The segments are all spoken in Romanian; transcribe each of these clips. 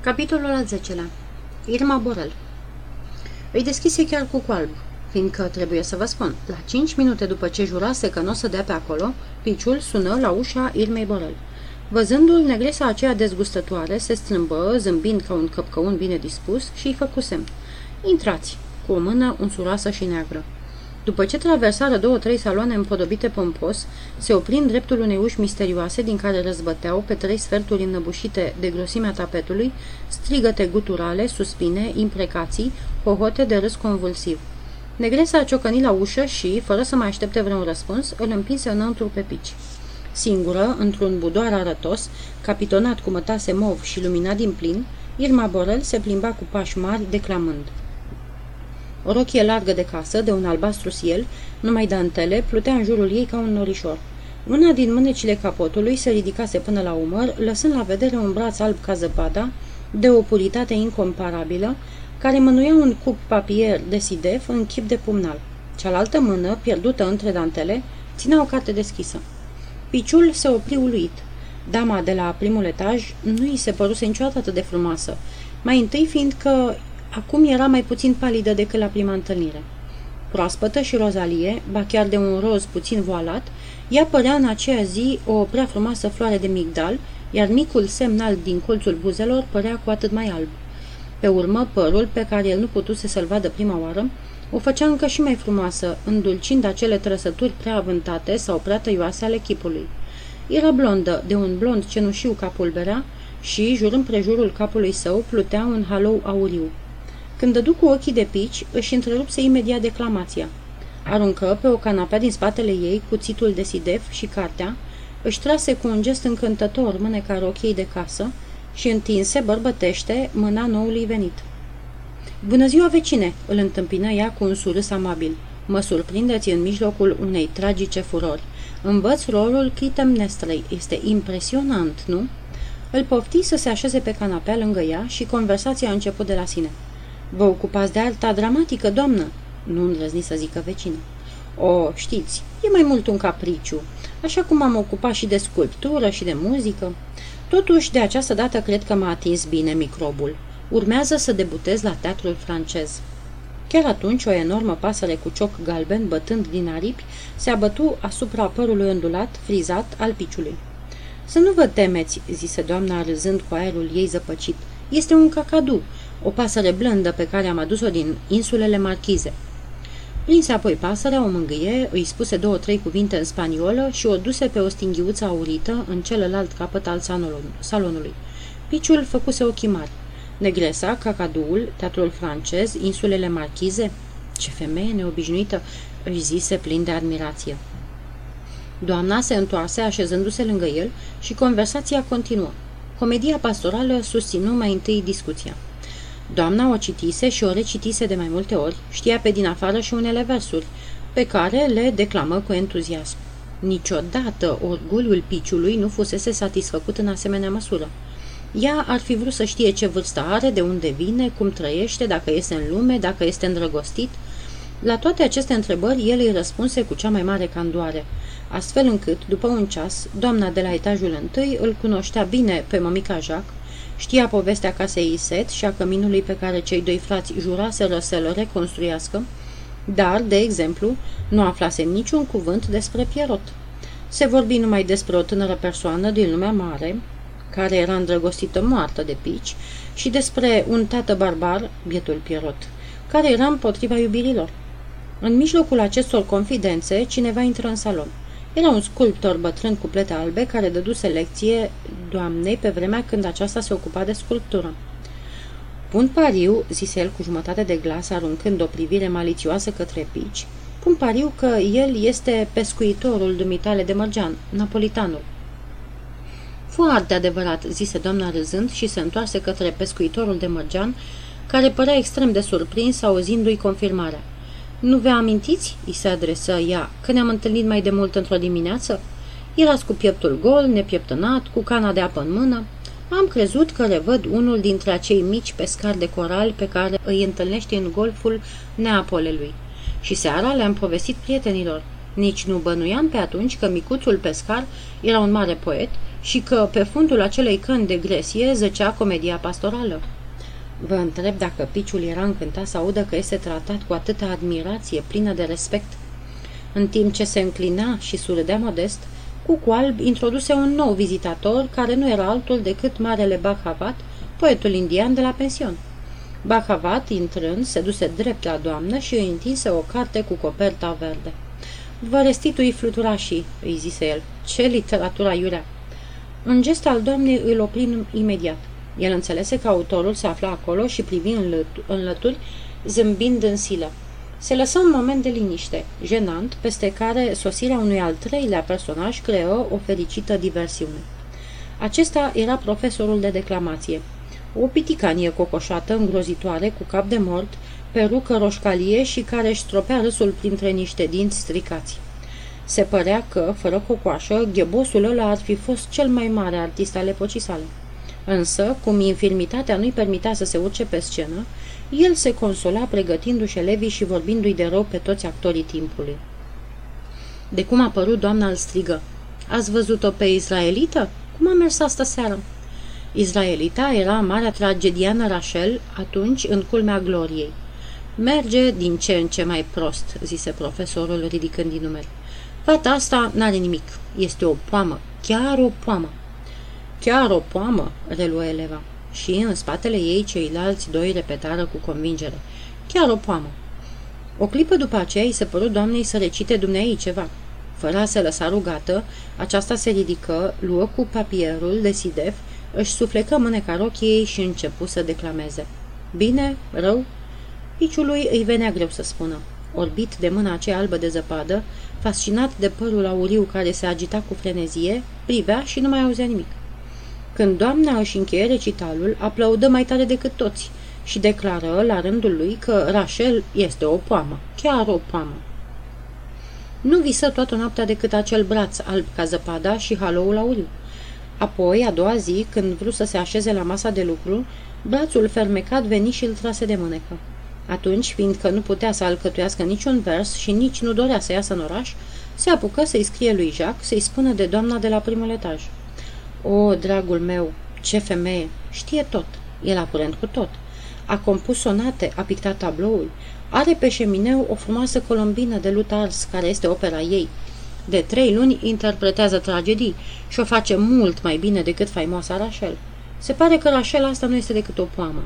Capitolul al 10-lea Irma Borel Îi deschise chiar cu alb, fiindcă trebuie să vă spun, la 5 minute după ce jurase că nu o să dea pe acolo, piciul sună la ușa Irmei Borel. Văzându-l, negresa aceea dezgustătoare se strâmbă, zâmbind ca un căpcăun bine dispus și îi făcu semn. Intrați, cu o mână unsuroasă și neagră. După ce traversară două-trei saloane împodobite pompos, se opri în dreptul unei uși misterioase din care răzbăteau pe trei sferturi înnăbușite de grosimea tapetului, strigăte guturale, suspine, imprecații, hohote de râs convulsiv. Negresa a ciocănit la ușă și, fără să mai aștepte vreun răspuns, îl împinse înăuntru pe pici. Singură, într-un budoar arătos, capitonat cu mătase mov și luminat din plin, Irma Borel se plimba cu pași mari, declamând. O rochie largă de casă, de un albastru siel, numai dantele, plutea în jurul ei ca un norișor. Una din mânecile capotului se ridicase până la umăr, lăsând la vedere un braț alb ca zăpada, de o puritate incomparabilă, care mânuia un cup papier de sidef în chip de pumnal. Cealaltă mână, pierdută între dantele, ținea o carte deschisă. Piciul se opri uluit. Dama de la primul etaj nu îi se păruse niciodată atât de frumoasă, mai întâi fiindcă Acum era mai puțin palidă decât la prima întâlnire. Proaspătă și rozalie, ba chiar de un roz puțin voalat, ea părea în aceea zi o prea frumoasă floare de migdal, iar micul semnal din colțul buzelor părea cu atât mai alb. Pe urmă, părul, pe care el nu putuse să-l vadă prima oară, o făcea încă și mai frumoasă, îndulcind acele trăsături prea avântate sau prea tăioase ale chipului. Era blondă, de un blond cenușiu ca pulberea, și, jurând prejurul capului său, plutea un halou auriu. Când dădu cu ochii de pici, își întrerupse imediat declamația. Aruncă pe o canapea din spatele ei cuțitul de sidef și cartea, își trase cu un gest încântător mâneca rochiei de casă și întinse bărbătește mâna noului venit. Bună ziua, vecine!" îl întâmpină ea cu un surâs amabil. Mă surprindeți în mijlocul unei tragice furori. Învăț rolul Clitemnestrei. Este impresionant, nu?" Îl pofti să se așeze pe canapea lângă ea și conversația a început de la sine. Vă ocupați de alta dramatică, doamnă?" Nu îndrăzni să zică vecină. O, știți, e mai mult un capriciu, așa cum am ocupat și de sculptură și de muzică. Totuși, de această dată cred că m-a atins bine microbul. Urmează să debutez la teatrul francez. Chiar atunci, o enormă pasăre cu cioc galben, bătând din aripi, se abătu asupra părului ondulat, frizat, al piciului. Să nu vă temeți," zise doamna râzând cu aerul ei zăpăcit. Este un cacadu o pasăre blândă pe care am adus-o din insulele Marchize. Prinse apoi pasărea, o mângâie, îi spuse două-trei cuvinte în spaniolă și o duse pe o stinghiuță aurită în celălalt capăt al salonului. Piciul făcuse ochii mari. Negresa, cacaduul, teatrul francez, insulele Marchize. Ce femeie neobișnuită, își zise plin de admirație. Doamna se întoarse așezându-se lângă el și conversația continuă. Comedia pastorală susținu mai întâi discuția. Doamna o citise și o recitise de mai multe ori, știa pe din afară și unele versuri, pe care le declamă cu entuziasm. Niciodată orgoliul piciului nu fusese satisfăcut în asemenea măsură. Ea ar fi vrut să știe ce vârstă are, de unde vine, cum trăiește, dacă este în lume, dacă este îndrăgostit. La toate aceste întrebări, el îi răspunse cu cea mai mare candoare, astfel încât, după un ceas, doamna de la etajul întâi îl cunoștea bine pe mămica Jacques, Știa povestea casei Iset și a căminului pe care cei doi frați juraseră să-l reconstruiască, dar, de exemplu, nu aflase niciun cuvânt despre Pierrot. Se vorbi numai despre o tânără persoană din lumea mare, care era îndrăgostită moartă de pici, și despre un tată barbar, bietul Pierrot, care era împotriva iubirilor. În mijlocul acestor confidențe, cineva intră în salon. Era un sculptor bătrân cu plete albe care dăduse lecție doamnei pe vremea când aceasta se ocupa de sculptură. Pun pariu, zise el cu jumătate de glas, aruncând o privire malițioasă către pici, pun pariu că el este pescuitorul dumitale de mărgean, napolitanul. Foarte adevărat, zise doamna râzând și se întoarse către pescuitorul de mărgean, care părea extrem de surprins auzindu-i confirmarea. Nu vă amintiți?" îi se adresă ea, că ne-am întâlnit mai de mult într-o dimineață? Erați cu pieptul gol, nepieptănat, cu cana de apă în mână. Am crezut că revăd unul dintre acei mici pescari de coral pe care îi întâlnești în golful Neapolelui. Și seara le-am povestit prietenilor. Nici nu bănuiam pe atunci că micuțul pescar era un mare poet și că pe fundul acelei căni de gresie zăcea comedia pastorală. Vă întreb dacă piciul era încântat să audă că este tratat cu atâta admirație, plină de respect. În timp ce se înclina și surâdea modest, Cucu Alb introduse un nou vizitator, care nu era altul decât Marele Bahavat, poetul indian de la pension. Bahavat, intrând, se duse drept la doamnă și îi întinse o carte cu coperta verde. Vă restitui fluturașii, îi zise el. Ce literatura iurea! Un gest al doamnei îl opri imediat. El înțelese că autorul se afla acolo și privi în, lăt- în lături, zâmbind în silă. Se lăsă un moment de liniște, jenant, peste care sosirea unui al treilea personaj creă o fericită diversiune. Acesta era profesorul de declamație. O piticanie cocoșată, îngrozitoare, cu cap de mort, perucă roșcalie și care își stropea râsul printre niște dinți stricați. Se părea că, fără cocoașă, ghebosul ăla ar fi fost cel mai mare artist al epocii sale. Însă, cum infirmitatea nu-i permitea să se urce pe scenă, el se consola pregătindu-și elevii și vorbindu-i de rău pe toți actorii timpului. De cum a părut doamna îl strigă. Ați văzut-o pe Israelită? Cum a mers asta seară? Israelita era marea tragediană Rachel, atunci în culmea gloriei. Merge din ce în ce mai prost, zise profesorul ridicând din numeri. Fata asta n-are nimic. Este o poamă. Chiar o poamă. Chiar o poamă, reluă eleva. Și în spatele ei ceilalți doi repetară cu convingere. Chiar o poamă. O clipă după aceea îi se părut doamnei să recite dumneai ceva. Fără a se lăsa rugată, aceasta se ridică, luă cu papierul de sidef, își suflecă mâneca rochiei și începu să declameze. Bine? Rău? Piciului îi venea greu să spună. Orbit de mâna aceea albă de zăpadă, fascinat de părul auriu care se agita cu frenezie, privea și nu mai auzea nimic. Când doamna își încheie recitalul, aplaudă mai tare decât toți și declară la rândul lui că Rachel este o poamă, chiar o poamă. Nu visă toată noaptea decât acel braț alb ca zăpada și haloul auriu. Apoi, a doua zi, când vrut să se așeze la masa de lucru, brațul fermecat veni și îl trase de mânecă. Atunci, fiindcă nu putea să alcătuiască niciun vers și nici nu dorea să iasă în oraș, se apucă să-i scrie lui Jacques să-i spună de doamna de la primul etaj. O, dragul meu, ce femeie! Știe tot. E la curent cu tot. A compus sonate, a pictat tablouri. Are pe șemineu o frumoasă colombină de Lutars, care este opera ei. De trei luni interpretează tragedii și o face mult mai bine decât faimoasa Rachel. Se pare că Rachel asta nu este decât o poamă.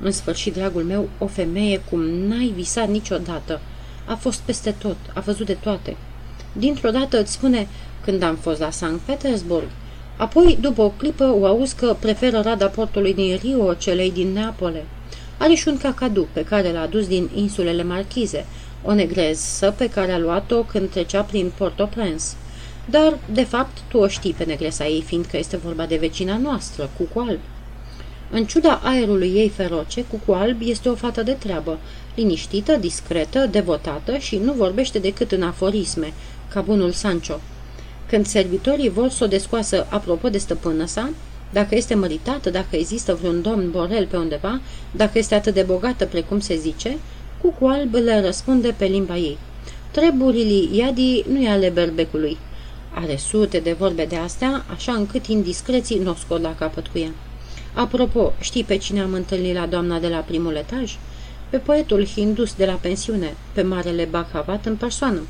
În sfârșit, dragul meu, o femeie cum n-ai visat niciodată. A fost peste tot, a văzut de toate. Dintr-o dată îți spune, când am fost la Sankt Petersburg, Apoi, după o clipă, o auzi că preferă rada portului din Rio celei din Neapole. Are și un cacadu pe care l-a adus din insulele Marchize, o negreză pe care a luat-o când trecea prin Port-au-Prince. Dar, de fapt, tu o știi pe negresa ei, fiindcă este vorba de vecina noastră, Cucu Alb. În ciuda aerului ei feroce, Cucu Alb este o fată de treabă, liniștită, discretă, devotată și nu vorbește decât în aforisme, ca bunul Sancho. Când servitorii vor să o descoasă apropo de stăpână sa, dacă este măritată, dacă există vreun domn borel pe undeva, dacă este atât de bogată precum se zice, Cucu Alb le răspunde pe limba ei. Treburile iadii nu e ale berbecului. Are sute de vorbe de astea, așa încât indiscreții nu o scot la capăt cu ea. Apropo, știi pe cine am întâlnit la doamna de la primul etaj? Pe poetul hindus de la pensiune, pe marele Bhagavat în persoană.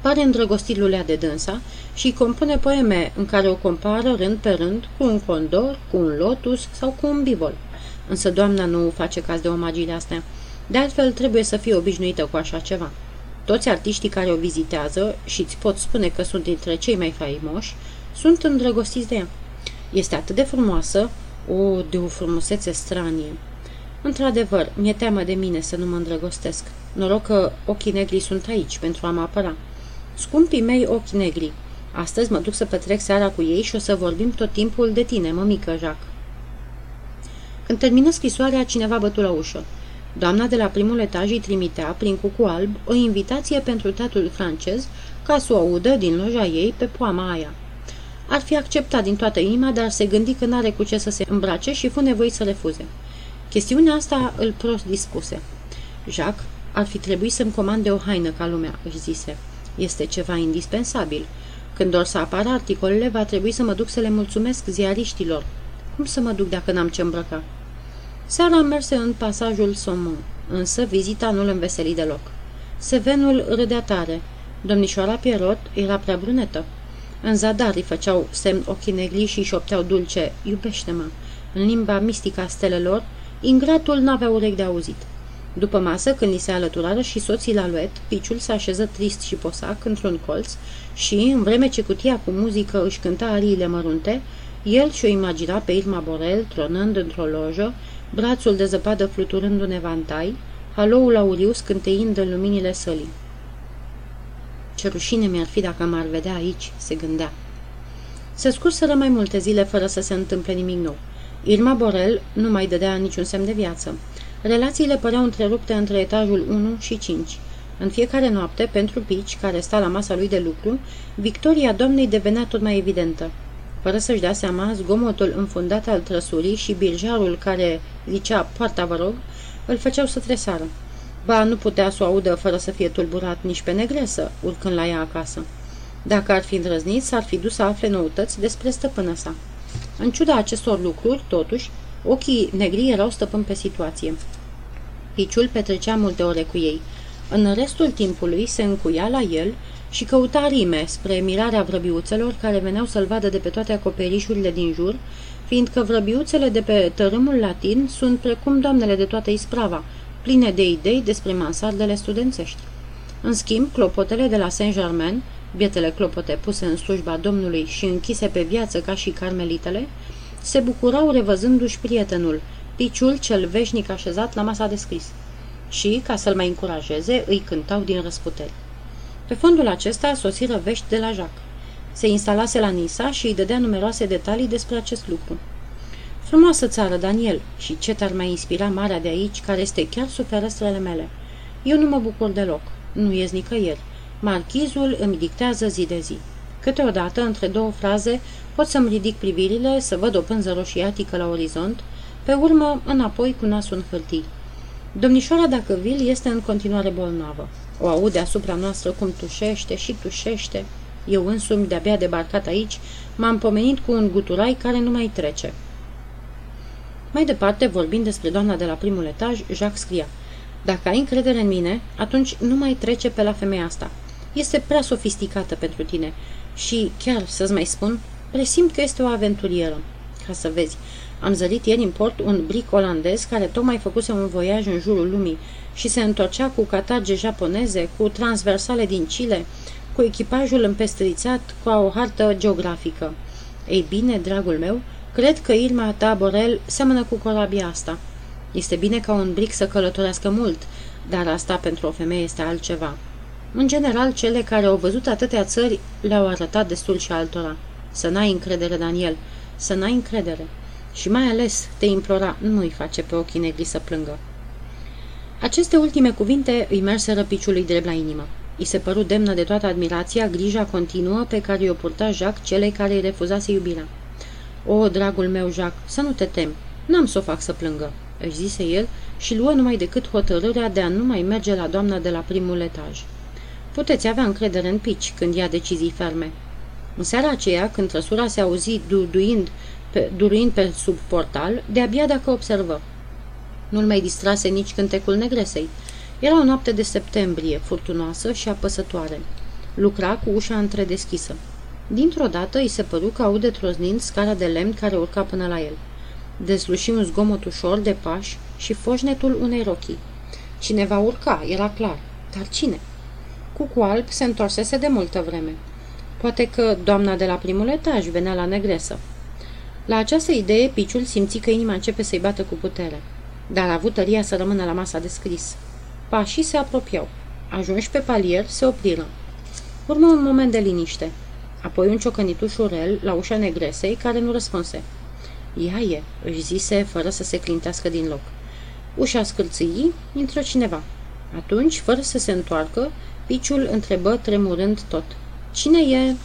Pare îndrăgostit lulea de dânsa și compune poeme în care o compară rând pe rând cu un condor, cu un lotus sau cu un bivol. Însă doamna nu face caz de omagiile astea. De altfel, trebuie să fie obișnuită cu așa ceva. Toți artiștii care o vizitează, și îți pot spune că sunt dintre cei mai faimoși, sunt îndrăgostiți de ea. Este atât de frumoasă, o, de o frumusețe stranie. Într-adevăr, mi-e teamă de mine să nu mă îndrăgostesc. Noroc că ochii negri sunt aici pentru a mă apăra. Scumpii mei ochi negri, astăzi mă duc să petrec seara cu ei și o să vorbim tot timpul de tine, mămică Jacques. Când termină scrisoarea, cineva bătu la ușă. Doamna de la primul etaj îi trimitea, prin cucu alb, o invitație pentru tatul francez ca să o audă din loja ei pe poama aia. Ar fi acceptat din toată inima, dar se gândi că n-are cu ce să se îmbrace și fu nevoit să refuze. Chestiunea asta îl prost dispuse. Jacques, ar fi trebuit să-mi comande o haină ca lumea, își zise. Este ceva indispensabil. Când or să apară articolele, va trebui să mă duc să le mulțumesc ziariștilor. Cum să mă duc dacă n-am ce îmbrăca? Seara am mers în pasajul Somon, însă vizita nu-l înveseli deloc. Sevenul râdea tare. Domnișoara Pierrot era prea brunetă. În zadar îi făceau semn ochii negri și șopteau dulce, iubește-mă. În limba mistică a stelelor, ingratul n-avea urechi de auzit. După masă, când li se alăturară și soții la luet, piciul se așeză trist și posac într-un colț și, în vreme ce cutia cu muzică își cânta ariile mărunte, el și-o imagina pe Irma Borel tronând într-o lojă, brațul de zăpadă fluturând un evantai, haloul auriu scânteind în luminile sălii. Ce rușine mi-ar fi dacă m-ar vedea aici, se gândea. Se scurseră mai multe zile fără să se întâmple nimic nou. Irma Borel nu mai dădea niciun semn de viață. Relațiile păreau întrerupte între etajul 1 și 5. În fiecare noapte, pentru Pici, care sta la masa lui de lucru, victoria doamnei devenea tot mai evidentă. Fără să-și dea seama, zgomotul înfundat al trăsurii și birjarul care zicea, poarta vă rog, îl făceau să tresară. Ba, nu putea să o audă fără să fie tulburat nici pe negresă, urcând la ea acasă. Dacă ar fi îndrăznit, s-ar fi dus să afle noutăți despre stăpână sa. În ciuda acestor lucruri, totuși, ochii negri erau stăpân pe situație. Piciul petrecea multe ore cu ei. În restul timpului se încuia la el și căuta rime spre mirarea vrăbiuțelor care veneau să-l vadă de pe toate acoperișurile din jur, fiindcă vrăbiuțele de pe tărâmul latin sunt precum doamnele de toată isprava, pline de idei despre mansardele studențești. În schimb, clopotele de la Saint-Germain, bietele clopote puse în slujba Domnului și închise pe viață ca și carmelitele, se bucurau revăzându-și prietenul, piciul cel veșnic așezat la masa de scris. Și, ca să-l mai încurajeze, îi cântau din răsputeri. Pe fondul acesta sosiră vești de la Jacques. Se instalase la Nisa și îi dădea numeroase detalii despre acest lucru. Frumoasă țară, Daniel, și ce te-ar mai inspira marea de aici, care este chiar sub ferestrele mele. Eu nu mă bucur deloc, nu ies nicăieri. Marchizul îmi dictează zi de zi. Câteodată, între două fraze, pot să-mi ridic privirile, să văd o pânză roșiatică la orizont, pe urmă, înapoi cu nasul în hârtii. Domnișoara dacă vil este în continuare bolnavă. O aude asupra noastră cum tușește și tușește. Eu însumi, de-abia debarcat aici, m-am pomenit cu un guturai care nu mai trece. Mai departe, vorbind despre doamna de la primul etaj, Jacques scria Dacă ai încredere în mine, atunci nu mai trece pe la femeia asta. Este prea sofisticată pentru tine și, chiar să-ți mai spun, presimt că este o aventurieră. Ca să vezi, am zărit ieri în port un bric olandez care tocmai făcuse un voiaj în jurul lumii și se întorcea cu catarge japoneze, cu transversale din Chile, cu echipajul împestrițat cu o hartă geografică. Ei bine, dragul meu, cred că Irma ta, Borel, seamănă cu corabia asta. Este bine ca un bric să călătorească mult, dar asta pentru o femeie este altceva. În general, cele care au văzut atâtea țări le-au arătat destul și altora. Să n-ai încredere, Daniel, să n-ai încredere. Și mai ales te implora, nu-i face pe ochii negri să plângă. Aceste ultime cuvinte îi merseră piciului drept la inimă. I se păru demnă de toată admirația, grija continuă pe care o purta Jacques celei care îi refuzase iubirea. O, dragul meu, Jacques, să nu te temi. N-am să o fac să plângă, își zise el și luă numai decât hotărârea de a nu mai merge la doamna de la primul etaj. Puteți avea încredere în pici când ia decizii ferme. În seara aceea, când trăsura se auzi duduind pe, duruind pe sub portal, de-abia dacă observă. Nu-l mai distrase nici cântecul negresei. Era o noapte de septembrie, furtunoasă și apăsătoare. Lucra cu ușa întredeschisă. Dintr-o dată îi se păru că aude troznind scara de lemn care urca până la el. Dezluși un zgomot ușor de pași și foșnetul unei rochii. Cineva urca, era clar. Dar cine? Cucu alb se întorsese de multă vreme. Poate că doamna de la primul etaj venea la negresă. La această idee, piciul simți că inima începe să-i bată cu putere, dar a avut tăria să rămână la masa de scris. Pașii se apropiau. Ajunși pe palier, se opriră. Urmă un moment de liniște. Apoi un ciocănit ușurel la ușa negresei, care nu răspunse. Ea e, își zise, fără să se clintească din loc. Ușa scârțâi, intră cineva. Atunci, fără să se întoarcă, piciul întrebă tremurând tot. Cine e?